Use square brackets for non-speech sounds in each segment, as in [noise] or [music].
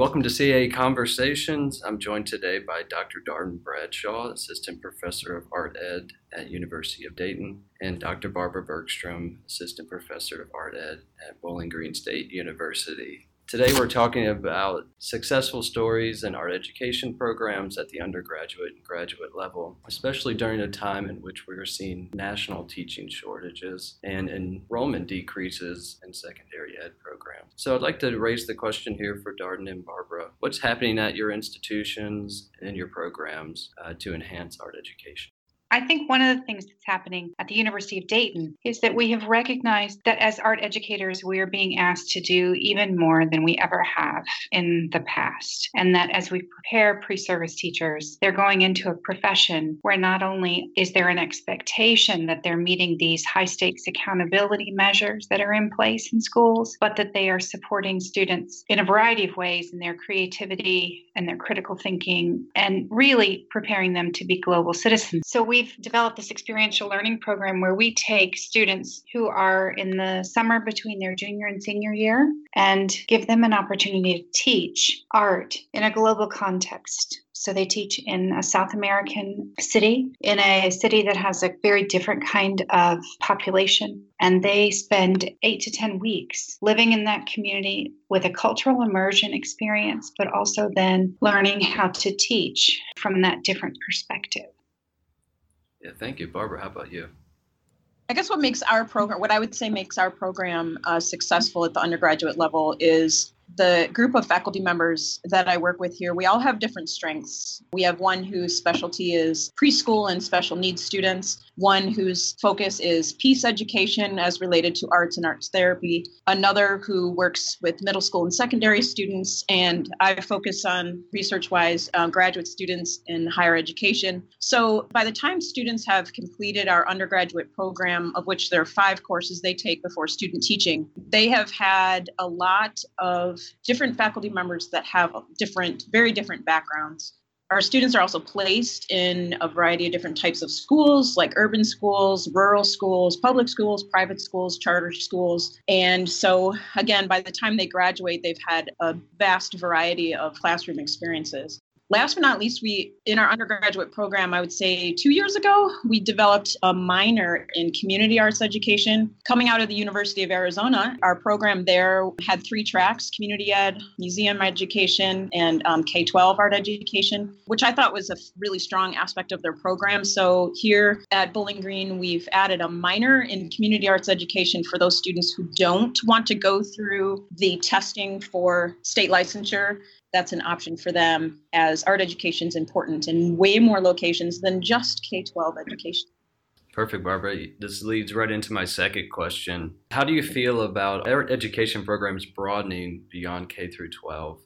Welcome to CA Conversations. I'm joined today by Dr. Darden Bradshaw, Assistant Professor of Art Ed at University of Dayton, and Dr. Barbara Bergstrom, Assistant Professor of Art Ed at Bowling Green State University. Today, we're talking about successful stories in art education programs at the undergraduate and graduate level, especially during a time in which we're seeing national teaching shortages and enrollment decreases in secondary ed programs. So, I'd like to raise the question here for Darden and Barbara what's happening at your institutions and your programs uh, to enhance art education? I think one of the things that's happening at the University of Dayton is that we have recognized that as art educators, we are being asked to do even more than we ever have in the past. And that as we prepare pre service teachers, they're going into a profession where not only is there an expectation that they're meeting these high stakes accountability measures that are in place in schools, but that they are supporting students in a variety of ways in their creativity and their critical thinking and really preparing them to be global citizens. So we we've developed this experiential learning program where we take students who are in the summer between their junior and senior year and give them an opportunity to teach art in a global context. So they teach in a South American city, in a city that has a very different kind of population. And they spend eight to 10 weeks living in that community with a cultural immersion experience, but also then learning how to teach from that different perspective. Yeah, thank you. Barbara, how about you? I guess what makes our program, what I would say makes our program uh, successful at the undergraduate level is the group of faculty members that I work with here, we all have different strengths. We have one whose specialty is preschool and special needs students, one whose focus is peace education as related to arts and arts therapy, another who works with middle school and secondary students, and I focus on research wise uh, graduate students in higher education. So by the time students have completed our undergraduate program, of which there are five courses they take before student teaching, they have had a lot of different faculty members that have different, very different backgrounds. Our students are also placed in a variety of different types of schools, like urban schools, rural schools, public schools, private schools, charter schools. And so, again, by the time they graduate, they've had a vast variety of classroom experiences. Last but not least, we in our undergraduate program, I would say two years ago, we developed a minor in community arts education. Coming out of the University of Arizona, our program there had three tracks: community ed, museum education, and um, K-12 art education, which I thought was a really strong aspect of their program. So here at Bowling Green, we've added a minor in community arts education for those students who don't want to go through the testing for state licensure that's an option for them as art education is important in way more locations than just K 12 education. Perfect, Barbara. This leads right into my second question. How do you feel about art education programs broadening beyond K through 12?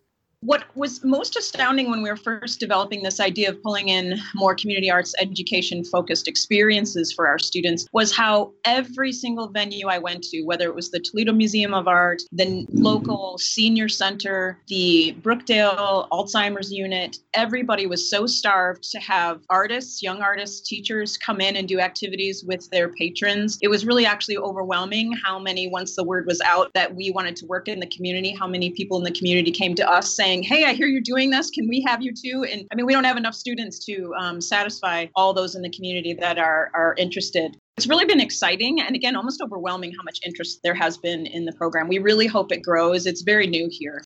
What was most astounding when we were first developing this idea of pulling in more community arts education focused experiences for our students was how every single venue I went to, whether it was the Toledo Museum of Art, the local senior center, the Brookdale Alzheimer's unit, everybody was so starved to have artists, young artists, teachers come in and do activities with their patrons. It was really actually overwhelming how many, once the word was out that we wanted to work in the community, how many people in the community came to us saying, saying, "Hey, I hear you're doing this. Can we have you too?" And I mean, we don't have enough students to um, satisfy all those in the community that are are interested. It's really been exciting and again, almost overwhelming how much interest there has been in the program. We really hope it grows. It's very new here.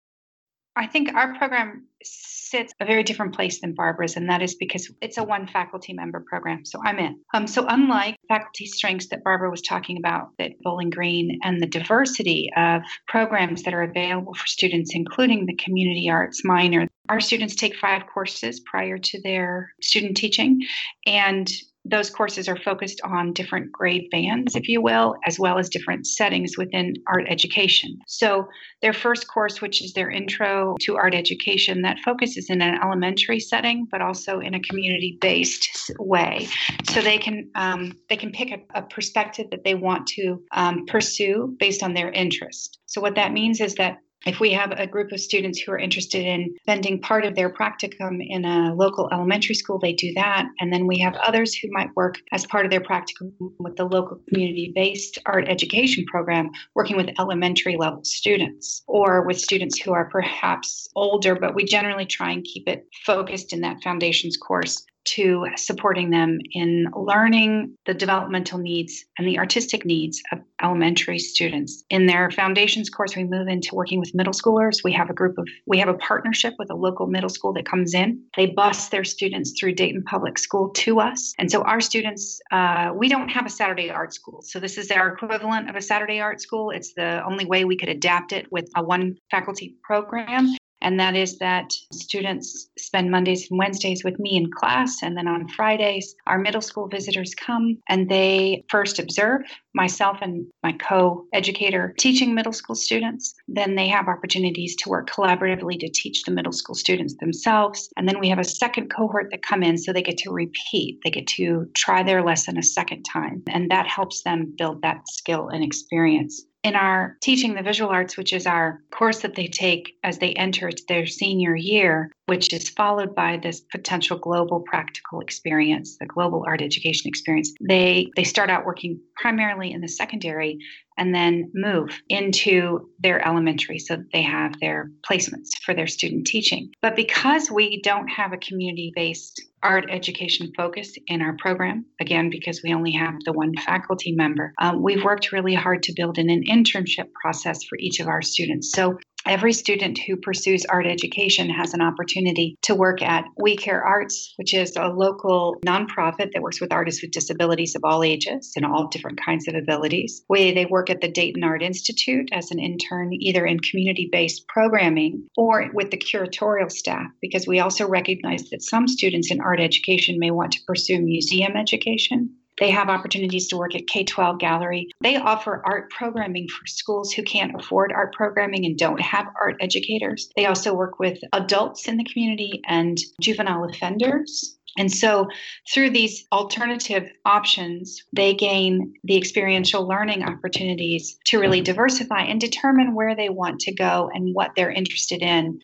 I think our program sits a very different place than Barbara's, and that is because it's a one faculty member program. So I'm in. Um, so unlike faculty strengths that Barbara was talking about at Bowling Green and the diversity of programs that are available for students, including the community arts minor, our students take five courses prior to their student teaching, and those courses are focused on different grade bands, if you will, as well as different settings within art education. So, their first course, which is their intro to art education, that focuses in an elementary setting, but also in a community-based way. So they can um, they can pick a, a, perspective that they want to um, pursue based on their interest. So what that means is that If we have a group of students who are interested in spending part of their practicum in a local elementary school, they do that. And then we have others who might work as part of their practicum with the local community based art education program, working with elementary level students or with students who are perhaps older, but we generally try and keep it focused in that foundations course to supporting them in learning the developmental needs and the artistic needs of elementary students. In their foundations course, we move into working with middle schoolers. We have a group of, we have a partnership with a local middle school that comes in. They bus their students through Dayton Public School to us. And so our students, uh, we don't have a Saturday art school. So this is our equivalent of a Saturday art school. It's the only way we could adapt it with a one faculty program and that is that students spend Mondays and Wednesdays with me in class, and then on Fridays, our middle school visitors come and they first observe myself and my co educator teaching middle school students. Then they have opportunities to work collaboratively to teach the middle school students themselves. And then we have a second cohort that come in so they get to repeat, they get to try their lesson a second time, and that helps them build that skill and experience in our teaching the visual arts, which is our course that they take as they enter their senior year, which is followed by this potential global practical experience, the global art education experience. They they start out working primarily in the secondary and then move into their elementary so that they have their placements for their student teaching. But because we don't have a community based art education focus in our program, again, because we only have the one faculty member, um, we've worked really hard to build in an internship process for each of our students. So Every student who pursues art education has an opportunity to work at We Care Arts, which is a local nonprofit that works with artists with disabilities of all ages and all different kinds of abilities. We, they work at the Dayton Art Institute as an intern, either in community based programming or with the curatorial staff, because we also recognize that some students in art education may want to pursue museum education they have opportunities to work at K 12 Gallery. They offer art programming for schools who can't afford art programming and don't have art educators. They also work with adults in the community and juvenile offenders. And so, through these alternative options, they gain the experiential learning opportunities to really diversify and determine where they want to go and what they're interested in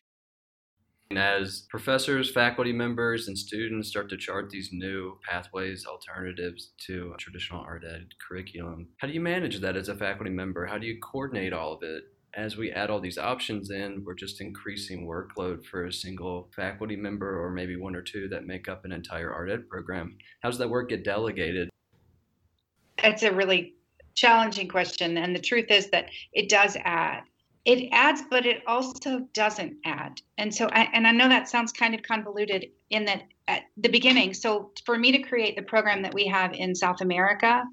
as professors, faculty members, and students start to chart these new pathways, alternatives to traditional art ed curriculum, how do you manage that as a faculty member? How do you coordinate all of it? As we add all these options in, we're just increasing workload for a single faculty member or maybe one or two that make up an entire art ed program. How does that work get delegated? It's a really challenging question. And the truth is that it does add it adds but it also doesn't add. And so I, and i know that sounds kind of convoluted in that at the beginning. So for me to create the program that we have in south america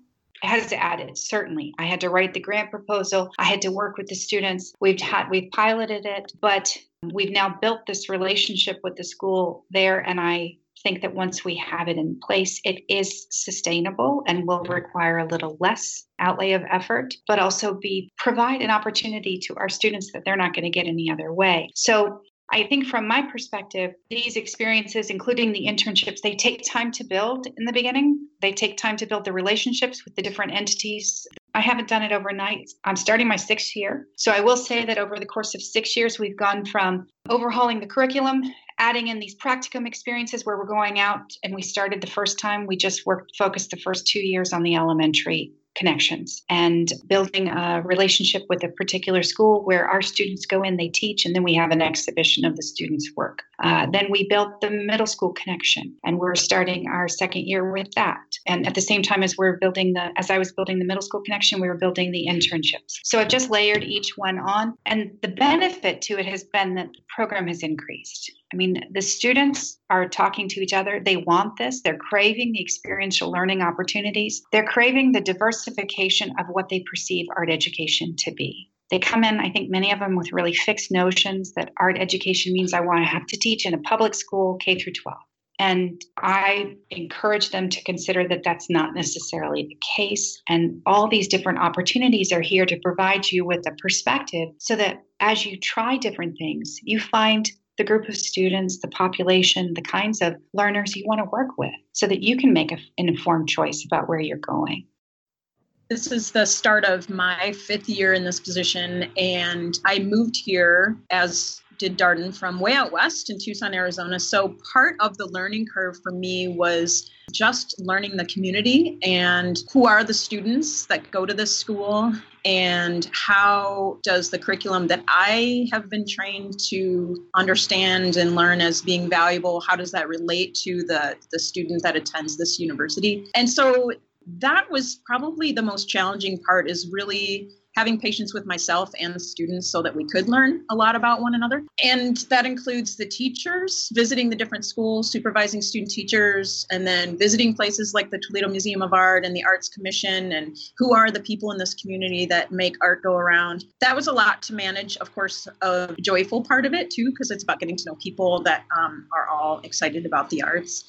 it has added certainly. I had to write the grant proposal. I had to work with the students. We've had we've piloted it but we've now built this relationship with the school there and i think that once we have it in place, it is sustainable and will mm-hmm. require a little less outlay of effort, but also be provide an opportunity to our students that they're not going to get any other way. So I think from my perspective, these experiences, including the internships, they take time to build in the beginning. They take time to build the relationships with the different entities. I haven't done it overnight. I'm starting my sixth year. So I will say that over the course of six years, we've gone from overhauling the curriculum adding in these practicum experiences where we're going out and we started the first time we just worked focused the first two years on the elementary connections and building a relationship with a particular school where our students go in, they teach, and then we have an exhibition of the students' work. Uh, then we built the middle school connection, and we're starting our second year with that. And at the same time as we're building the, as I was building the middle school connection, we were building the internships. So I've just layered each one on, and the benefit to it has been that the program has increased. I mean, the students are talking to each other. They want this. They're craving the experiential learning opportunities. They're craving the diversification of what they perceive art education to be. They come in, I think many of them with really fixed notions that art education means I want to have to teach in a public school K through 12. And I encourage them to consider that that's not necessarily the case. And all these different opportunities are here to provide you with a perspective so that as you try different things, you find the group of students, the population, the kinds of learners you want to work with so that you can make a, an informed choice about where you're going. This is the start of my fifth year in this position, and I moved here as did Darden from way out west in Tucson, Arizona. So part of the learning curve for me was just learning the community and who are the students that go to this school and how does the curriculum that I have been trained to understand and learn as being valuable, how does that relate to the, the student that attends this university? And so that was probably the most challenging part is really having patience with myself and the students so that we could learn a lot about one another. And that includes the teachers, visiting the different schools, supervising student teachers, and then visiting places like the Toledo Museum of Art and the Arts Commission and who are the people in this community that make art go around. That was a lot to manage, of course, a joyful part of it too, because it's about getting to know people that um, are all excited about the arts.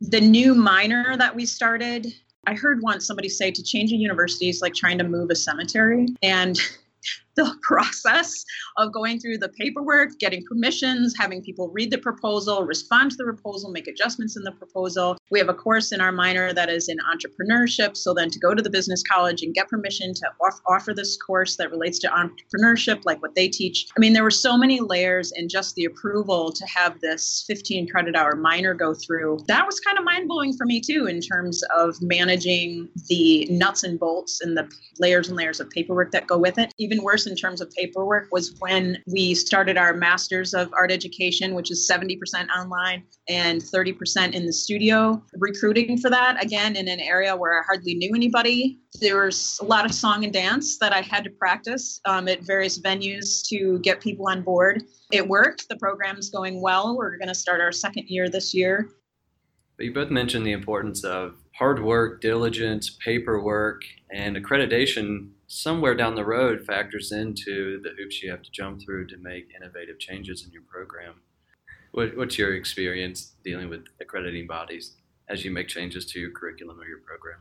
The new minor that we started I heard once somebody say to change a university is like trying to move a cemetery. And [laughs] the [laughs] process of going through the paperwork, getting permissions, having people read the proposal, respond to the proposal, make adjustments in the proposal. We have a course in our minor that is in entrepreneurship. So then to go to the business college and get permission to off- offer this course that relates to entrepreneurship, like what they teach. I mean, there were so many layers and just the approval to have this 15 credit hour minor go through. That was kind of mind blowing for me too, in terms of managing the nuts and bolts and the layers and layers of paperwork that go with it. Even worse in terms of paperwork was when we started our Masters of Art Education, which is 70% online and 30% in the studio. Recruiting for that, again, in an area where I hardly knew anybody. There was a lot of song and dance that I had to practice um, at various venues to get people on board. It worked. The program's going well. We're going to start our second year this year. But you both mentioned the importance of hard work, diligence, paperwork, and accreditation somewhere down the road factors into the hoops you have to jump through to make innovative changes in your program. What, what's your experience dealing with accrediting bodies as you make changes to your curriculum or your program?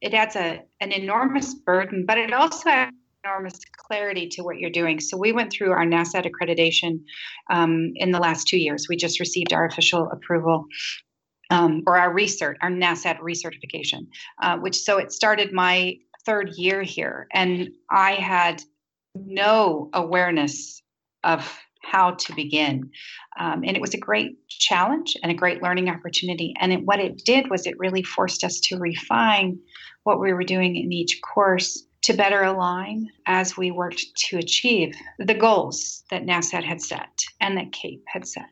It adds a, an enormous burden, but it also adds enormous clarity to what you're doing. So we went through our NASAD accreditation um, in the last two years. We just received our official approval um, or our research, our NASAD recertification, uh, which so it started my third year here, and I had no awareness of how to begin. Um, and it was a great challenge and a great learning opportunity. And it, what it did was it really forced us to refine what we were doing in each course to better align as we worked to achieve the goals that NASAD had set and that CAEP had set.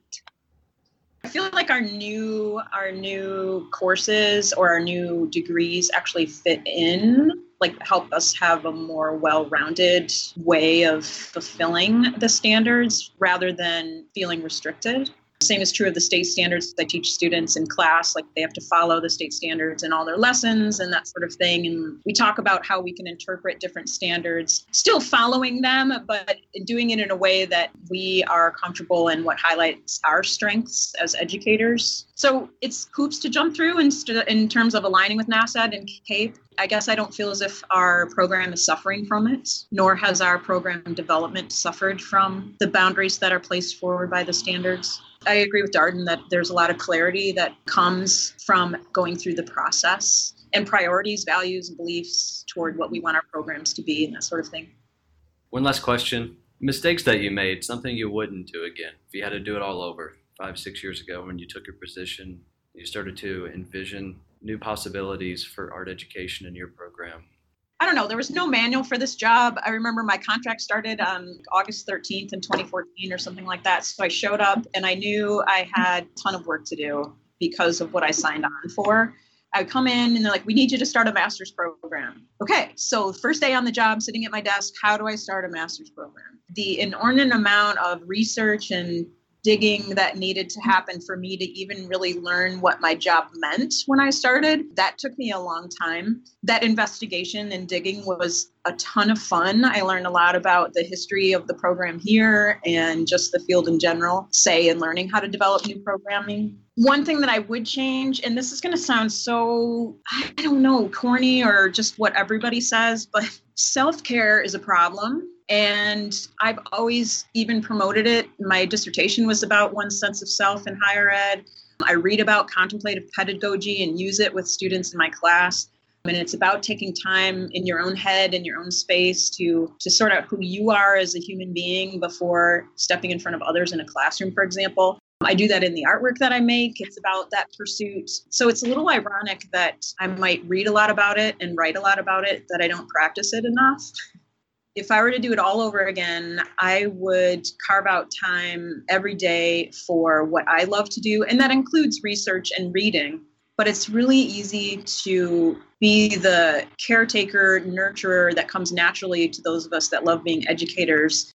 I feel like our new our new courses or our new degrees actually fit in like help us have a more well-rounded way of fulfilling the standards rather than feeling restricted same is true of the state standards I teach students in class. Like they have to follow the state standards in all their lessons and that sort of thing. And we talk about how we can interpret different standards, still following them, but doing it in a way that we are comfortable and what highlights our strengths as educators. So it's hoops to jump through in, st- in terms of aligning with NASAD and CAEP. I guess I don't feel as if our program is suffering from it, nor has our program development suffered from the boundaries that are placed forward by the standards. I agree with Darden that there's a lot of clarity that comes from going through the process and priorities, values, and beliefs toward what we want our programs to be and that sort of thing. One last question. Mistakes that you made, something you wouldn't do again if you had to do it all over five, six years ago when you took your position, you started to envision new possibilities for art education in your program. I don't know. There was no manual for this job. I remember my contract started on August 13th in 2014 or something like that. So I showed up and I knew I had a ton of work to do because of what I signed on for. I would come in and they're like, we need you to start a master's program. Okay, so first day on the job, sitting at my desk, how do I start a master's program? The inordinate amount of research and digging that needed to happen for me to even really learn what my job meant when I started. That took me a long time. That investigation and digging was a ton of fun. I learned a lot about the history of the program here and just the field in general, say, in learning how to develop new programming. One thing that I would change, and this is going to sound so, I don't know, corny or just what everybody says, but self care is a problem and I've always even promoted it. My dissertation was about one's sense of self in higher ed. I read about contemplative pedagogy and use it with students in my class. and it's about taking time in your own head in your own space to to sort out who you are as a human being before stepping in front of others in a classroom for example I do that in the artwork that I make. It's about that pursuit. So it's a little ironic that I might read a lot about it and write a lot about it, that I don't practice it enough. [laughs] If I were to do it all over again, I would carve out time every day for what I love to do. And that includes research and reading but it's really easy to be the caretaker, nurturer that comes naturally to those of us that love being educators.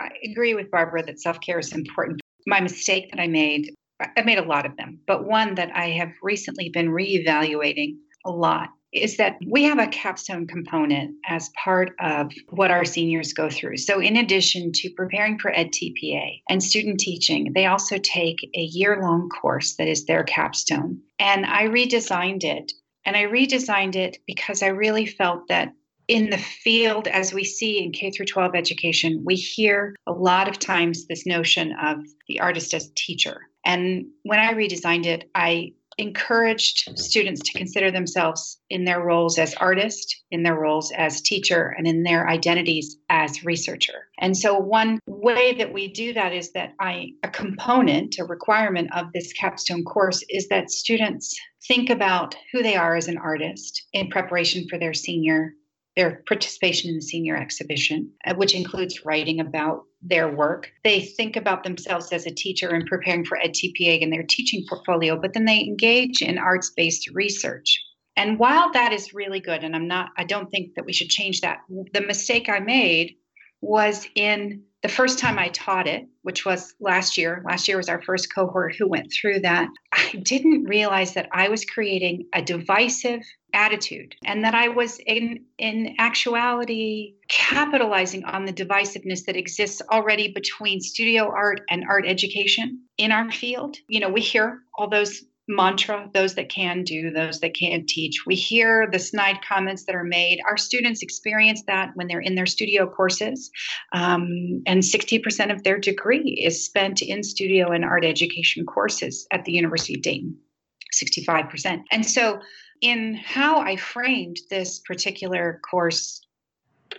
I agree with Barbara that self care is important. My mistake that I made, I made a lot of them, but one that I have recently been reevaluating a lot is that we have a capstone component as part of what our seniors go through. So, in addition to preparing for EdTPA and student teaching, they also take a year long course that is their capstone. And I redesigned it. And I redesigned it because I really felt that in the field as we see in K through 12 education, we hear a lot of times this notion of the artist as teacher. And when I redesigned it, I encouraged mm-hmm. students to consider themselves in their roles as artist, in their roles as teacher, and in their identities as researcher. And so, one way that we do that is that I, a component, a requirement of this capstone course is that students think about who they are as an artist in preparation for their senior their participation in the senior exhibition, uh, which includes writing about their work. They think about themselves as a teacher and preparing for EdTPA in their teaching portfolio, but then they engage in arts based research. And while that is really good, and I'm not, I don't think that we should change that, the mistake I made was in the first time I taught it, which was last year, last year was our first cohort who went through that. I didn't realize that I was creating a divisive attitude and that I was in in actuality capitalizing on the divisiveness that exists already between studio art and art education in our field. You know, we hear all those mantra those that can do those that can't teach. We hear the snide comments that are made. Our students experience that when they're in their studio courses um, and 60% of their degree is spent in studio and art education courses at the university of dayton 65% and so in how i framed this particular course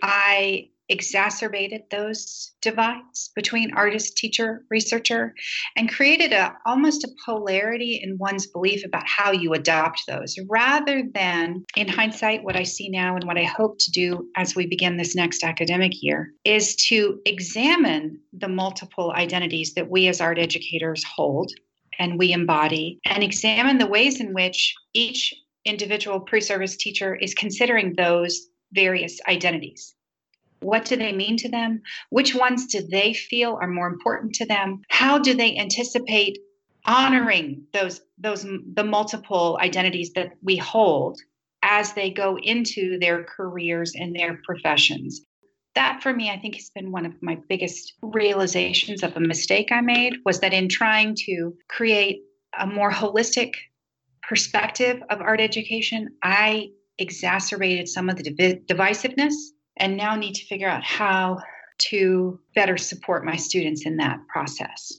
i exacerbated those divides between artist, teacher, researcher, and created a almost a polarity in one's belief about how you adopt those, rather than in hindsight, what I see now and what I hope to do as we begin this next academic year is to examine the multiple identities that we as art educators hold and we embody and examine the ways in which each individual pre-service teacher is considering those various identities what do they mean to them? Which ones do they feel are more important to them? How do they anticipate honoring those those the multiple identities that we hold as they go into their careers and their professions? That for me I think has been one of my biggest realizations of a mistake I made was that in trying to create a more holistic perspective of art education, I exacerbated some of the div- divisiveness and now need to figure out how to better support my students in that process.